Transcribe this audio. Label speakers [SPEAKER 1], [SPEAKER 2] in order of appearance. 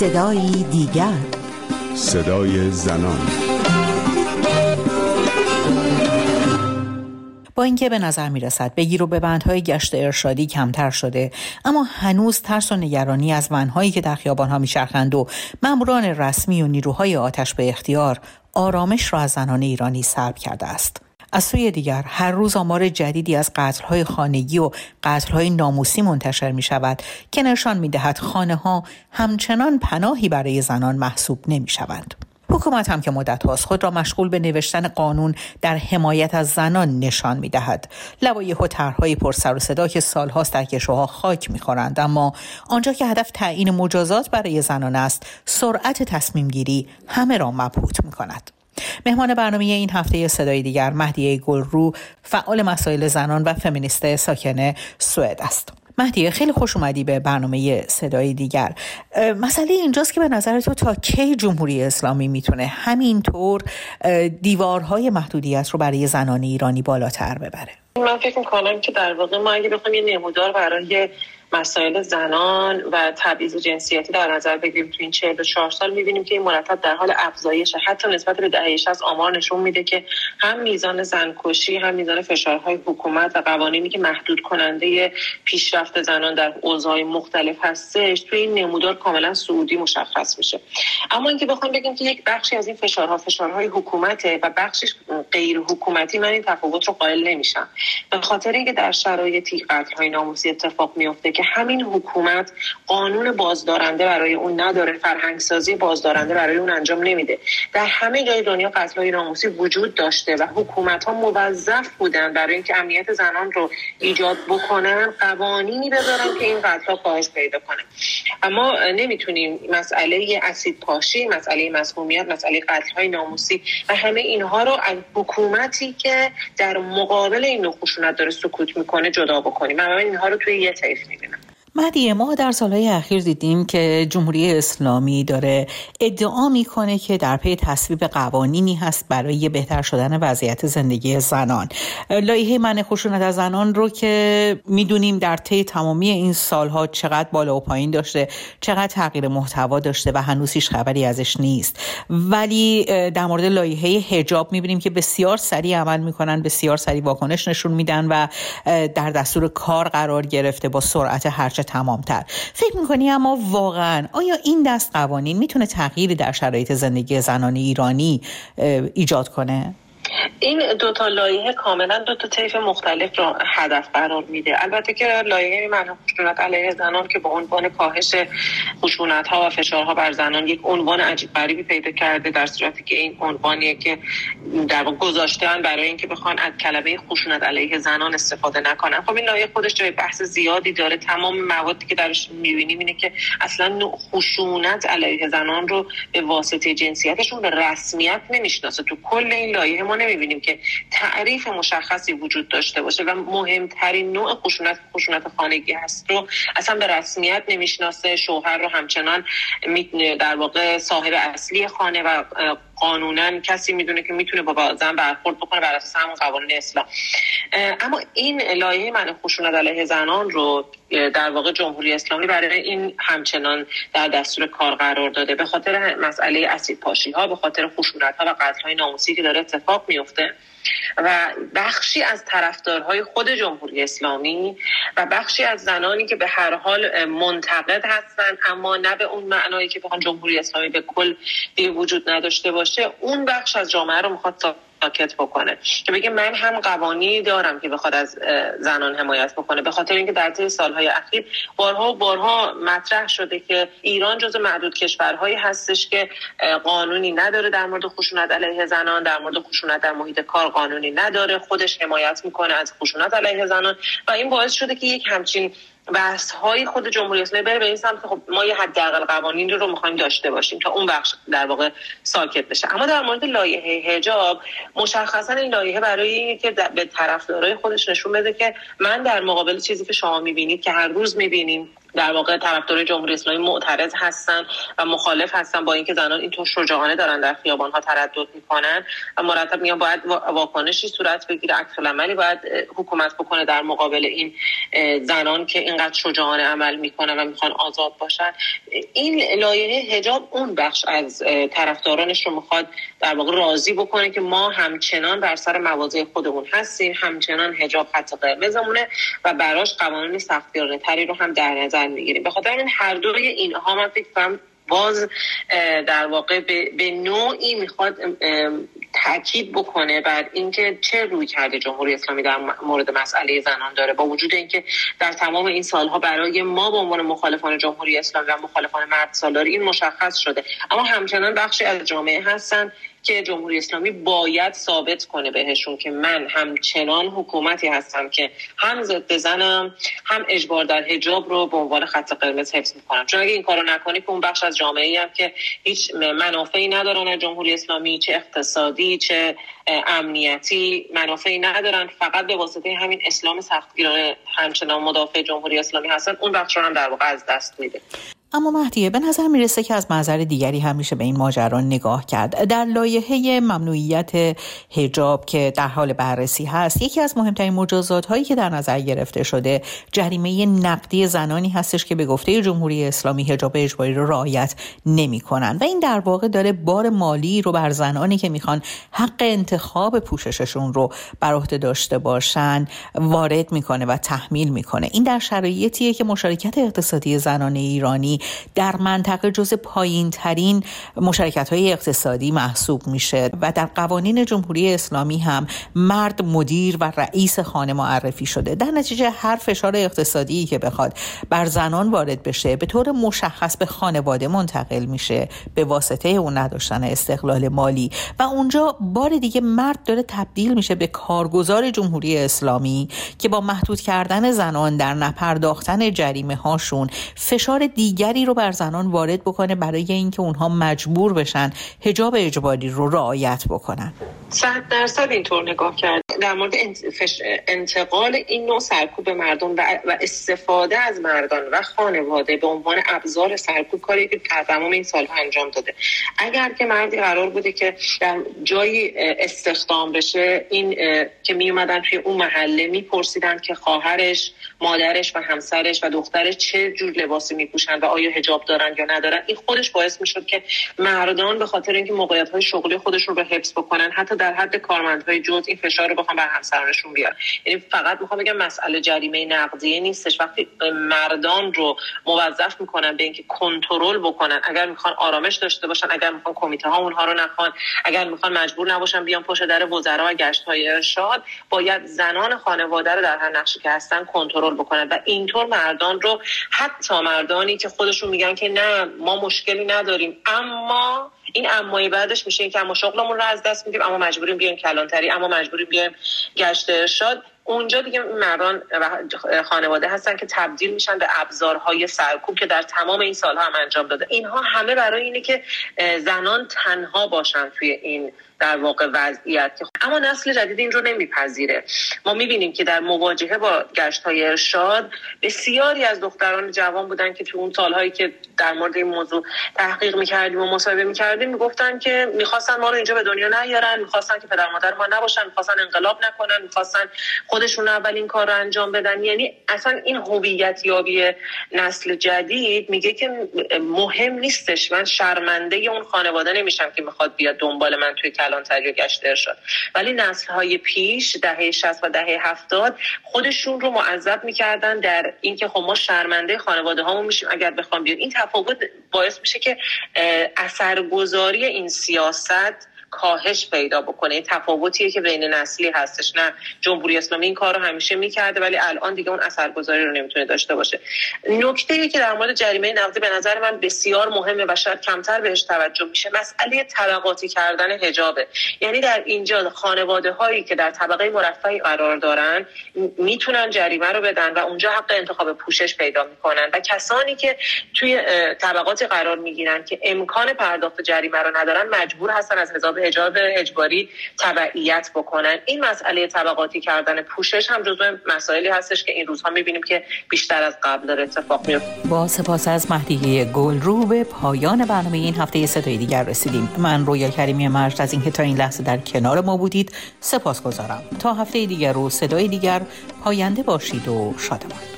[SPEAKER 1] صدایی دیگر.
[SPEAKER 2] صدای زنان.
[SPEAKER 3] با اینکه به نظر می رسد بگیر و به بندهای گشت ارشادی کمتر شده اما هنوز ترس و نگرانی از ونهایی که در خیابانها میچرخند و ماموران رسمی و نیروهای آتش به اختیار آرامش را از زنان ایرانی سلب کرده است. از سوی دیگر هر روز آمار جدیدی از قتلهای خانگی و قتلهای ناموسی منتشر می شود که نشان می دهد خانه ها همچنان پناهی برای زنان محسوب نمی شوند. حکومت هم که مدت هاست خود را مشغول به نوشتن قانون در حمایت از زنان نشان می دهد. لوایح و طرحهای پرسر و صدا که سالهاست در کشوها خاک می خورند. اما آنجا که هدف تعیین مجازات برای زنان است سرعت تصمیم گیری همه را مبهوت می کند. مهمان برنامه این هفته صدای دیگر مهدیه گلرو فعال مسائل زنان و فمینیست ساکن سوئد است. مهدیه خیلی خوش اومدی به برنامه صدای دیگر مسئله اینجاست که به نظر تو تا کی جمهوری اسلامی می‌تونه همینطور دیوارهای محدودیت رو برای زنان ایرانی بالاتر ببره
[SPEAKER 4] من فکر می‌کنم که در واقع ما اگه بخوایم یه نمودار برای مسائل زنان و تبعیض جنسیتی در نظر بگیریم. تو این 44 سال می‌بینیم که این مرتب در حال افزایش حتی نسبت به دهه از آمار نشون میده که هم میزان زنکشی هم میزان فشارهای حکومت و قوانینی که محدود کننده پیشرفت زنان در اوضاع مختلف هستش توی این نمودار کاملا سعودی مشخص میشه. اما اینکه بخوام بگیم که یک بخشی از این فشارها فشارهای حکومته و بخشش غیر حکومتی من این تفاوت رو قائل نمیشم. به خاطر اینکه در شرایطی قتل‌های ناموسی اتفاق میفته که همین حکومت قانون بازدارنده برای اون نداره فرهنگ سازی بازدارنده برای اون انجام نمیده. در همه جای دنیا قتل های ناموسی وجود داشته و حکومت ها موظف بودن برای اینکه امنیت زنان رو ایجاد بکنن قوانینی بذارن که این قتل ها کاهش پیدا کنه. اما نمی‌تونیم مسئله اسید پاشی مسئله مسمومیت مسئله قتل های ناموسی و همه اینها رو از حکومتی که در مقابل این نوع خشونت داره سکوت می‌کنه جدا بکنیم. من اینها رو توی یه طیف می‌بینم.
[SPEAKER 3] مهدیه ما در سالهای اخیر دیدیم که جمهوری اسلامی داره ادعا می‌کنه که در پی تصویب قوانینی هست برای بهتر شدن وضعیت زندگی زنان. لایحه من خشونت از زنان رو که می‌دونیم در طی تمامی این سالها چقدر بالا و پایین داشته چقدر تغییر محتوا داشته و هنوز هیچ خبری ازش نیست. ولی در مورد لایحه حجاب می‌بینیم که بسیار سریع عمل می‌کنن بسیار سریع واکنش نشون میدن و در دستور کار قرار گرفته با سرعت هرچه تمامتر فکر می‌کنی اما واقعا آیا این دست قوانین می‌تونه تغییری در شرایط زندگی زنان ایرانی ایجاد کنه؟
[SPEAKER 4] این دو تا لایحه کاملا دو تا طیف مختلف را هدف قرار میده. البته که لایحه منع خشونت علیه زنان که به عنوان کاهش خشونت ها و فشارها بر زنان یک عنوان عجیب غریبی پیدا کرده در صورتی که این عنوانیه که در گذاشتن برای اینکه بخوان از کلمه خشونت علیه زنان استفاده نکنن. خب این لایحه خودش جای بحث زیادی داره. تمام موادی که درش می‌بینیم اینه که اصلا خشونت علیه زنان رو به واسطه جنسیتشون به رسمیت نمی‌شناسه. تو کل این لایحه ما نمی‌بینیم که تعریف مشخصی وجود داشته باشه و مهمترین نوع خشونت خشونت خانگی هست رو اصلا به رسمیت نمی‌شناسه. شوهر رو همچنان در واقع صاحب اصلی خانه و قانونا کسی می‌دونه که می‌تونه با زن برخورد بکنه بر اساس همون قوانین اسلام اما این لایحه من خشونت علیه زنان رو در واقع جمهوری اسلامی برای این همچنان در دستور کار قرار داده. به خاطر مسئله اسید پاشی ها به خاطر خشونت ها و قتل های ناموسی که داره اتفاق میفته و بخشی از طرفدارهای خود جمهوری اسلامی و بخشی از زنانی که به هر حال منتقد هستند اما نه به اون معنایی که بخوان جمهوری اسلامی به کل دیگه وجود نداشته باشه اون بخش از جامعه رو می‌خواد ساکت بکنه. که بگه من هم قوانی دارم که بخواد از زنان حمایت بکنه. به خاطر اینکه در طی سالهای اخیر بارها و بارها مطرح شده که ایران جز معدود کشورهایی هستش که قانونی نداره در مورد خشونت علیه زنان در مورد خشونت در محیط کار قانونی نداره. خودش حمایت می‌کنه از خشونت علیه زنان و این باعث شده که یک همچین بحث های خود جمهوری اسلامی بره به این سمت خب ما یه حداقل قوانین رو می‌خوایم داشته باشیم تا اون بخش در واقع ساکت بشه. اما در مورد لایحه حجاب مشخصا این لایحه برای اینه که به طرفدارای خودش نشون بده که من در مقابل چیزی که شما می‌بینید که هر روز می‌بینیم در واقع طرفدار جمهوری اسلامی معترض هستن و مخالف هستن با اینکه زنان اینطور شجاعانه دارن در خیابان ها تردد می‌کنن. و مرتب میگن باید واکنشی صورت بگیره. عکس عملی باید حکومت بکنه در مقابل این زنان که اینقدر شجاعانه عمل می‌کنن و می‌خوان آزاد باشن. این لایحه حجاب اون بخش از طرفدارانش رو می‌خواد در واقع راضی بکنه که ما همچنان بر سر مواضع خودمون هستیم. همچنان حجاب خط قرمزمونه و براش قوانین سختگیرانه تری رو هم در نظر می‌گیریم به خاطر این هر دوی اینها من فکر کنم باز در واقع به, نوعی می‌خواد تاکید بکنه بر اینکه چه روی کرده جمهوری اسلامی در مورد مسئله زنان داره. با وجود اینکه در تمام این سالها برای ما به عنوان مخالفان جمهوری اسلامی و مخالفان مرد سالاری این مشخص شده. اما همچنان بخشی از جامعه هستن که جمهوری اسلامی باید ثابت کنه بهشون که من همچنان حکومتی هستم که هم ضد زنم هم اجبار در حجاب رو به عنوان خط قرمز حفظ می‌کنم. چون اگه این کارو نکنی که اون بخش از جامعه هم که هیچ منافعی ندارن از جمهوری اسلامی چه اقتصادی چه امنیتی منافعی ندارن فقط به واسطه همین اسلام سختگیرانه همچنان مدافع جمهوری اسلامی هستن اون بخش رو هم در واقع از دست میده.
[SPEAKER 3] اما مهدیه به نظر می‌رسه که از منظر دیگری هم میشه به این ماجرا نگاه کرد. در لایحه ممنوعیت هجاب که در حال بررسی هست یکی از مهمترین مجازات هایی که در نظر گرفته شده جریمه نقدی زنانی هستش که به گفته جمهوری اسلامی هجاب اجباری رو رعایت نمی کنن و این در واقع داره بار مالی رو بر زنانی که می‌خوان حق انتخاب پوشششون رو بر عهده داشته باشن وارد می‌کنه و تحمیل می‌کنه. این در شرایطیه که مشارکت اقتصادی زنان ایرانی در منطقه جز پایین ترین مشارکت های اقتصادی محسوب میشه و در قوانین جمهوری اسلامی هم مرد مدیر و رئیس خانه معرفی شده. در نتیجه هر فشار اقتصادی که بخواد بر زنان وارد بشه به طور مشخص به خانواده منتقل میشه. به واسطه اون نداشتن استقلال مالی. و اونجا بار دیگه مرد داره تبدیل میشه به کارگزار جمهوری اسلامی که با محدود کردن زنان در نپرداختن جریمه هاشون فشار دیگر دیگری رو بر زنان وارد بکنه برای اینکه اونها مجبور بشن حجاب اجباری رو رعایت بکنن.
[SPEAKER 4] صد درصد اینطور نگاه کرد. در مورد انتقال این نوع سرکوب مردم و استفاده از مردان و خانواده به عنوان ابزار سرکوب کاری که در تمام این سال انجام داده. اگر که مردی قرار بوده که در جایی استخدام بشه این که می اومدن توی اون محله میپرسیدن که خواهرش مادرش و همسرش و دخترش چه جور لباسی میپوشن و آیا هجاب دارن یا ندارن این خودش باعث می‌شد که مردان به خاطر اینکه موقعیت های شغلی خودشون رو حفظ بکنن حتی در حد کارمندهای جز این فشار رو بخوام بر همسرانشون بیارن. یعنی فقط می‌خوام بگم مسئله جریمه نقدیه نیستش. وقتی مردان رو موظف می‌کنن به اینکه کنترل بکنن اگر می‌خوان آرامش داشته باشن اگر می‌خوان کمیته ها اونها رو نخوان اگر می‌خوان مجبور نباشن بیان پشت در وزرا و گشت های ارشاد باید زنان خانواده رو در هر نقشی که هستن کنترل بکنن. و اینطور مردان رو حتی مردانی که خودشون میگن که نه ما مشکلی نداریم. اما این امایی بعدش میشه که اما شغلمون رو از دست میدیم اما مجبوریم بیایم کلانتری اما مجبوریم بیایم گشت ارشاد. اونجا دیگه مردان و خانواده هستن که تبدیل میشن به ابزارهای سرکوب که در تمام این سالها هم انجام داده. اینها همه برای اینه که زنان تنها باشن توی این در واقع وضعیت اما نسل جدید این رو نمیپذیره. ما می‌بینیم که در مواجهه با گشت های ارشاد بسیاری از دختران جوان بودن که تو اون سالهایی که در مورد این موضوع تحقیق می‌کردیم و مصاحبه می‌کردیم. می‌گفتن که می‌خواستن ما رو اینجا به دنیا نیارن می‌خواستن که پدر مادر ما نباشن می‌خواستن انقلاب نکنن می‌خواستن خودشون اولین کار رو انجام بدن. یعنی اصلا این هویت یابی نسل جدید میگه که مهم نیستش. من شرمنده اون خانواده نمیشم که می‌خواد بیاد دنبال من توی کلانتری و گشت ارشاد. ولی نسل های پیش دهه 60 و دهه 70 خودشون رو معذب می‌کردن در اینکه خب ما شرمنده خانواده هامون میشیم اگر بخوام بیاد. این تفاوت باعث میشه که اثرگذاری این سیاست کاهش پیدا بکنه. تفاوتیه که بین نسلی هستش. نه جمهوری اسلامی این کار رو همیشه می‌کرده ولی الان دیگه اون اثرگذاری رو نمی‌تونه داشته باشه. نکته که در مورد جریمه نقدی به نظر من بسیار مهمه و شاید کمتر بهش توجه میشه مسئله طبقاتی کردن حجابه. یعنی در اینجا خانواده هایی که در طبقه مرفعی قرار دارن می‌تونن جریمه رو بدن و اونجا حق انتخاب پوشش پیدا می‌کنن. و کسانی که توی طبقات قرار می‌گیرن که امکان پرداخت جریمه رو ندارن مجبور هستن از حساب هجاب اجباری تبعیت بکنن. این مسئله طبقاتی کردن پوشش هم جزو مسائلی هستش که این روزها می‌بینیم که بیشتر از قبل داره اتفاق میفته
[SPEAKER 3] با سپاس از مهدیه گل رو به پایان برنامه این هفته صدای دیگر رسیدیم. من رویا کریمی مرد از اینکه تا این لحظه در کنار ما بودید سپاس گذارم تا هفته دیگر رو صدای دیگر پاینده باشید و شادمان.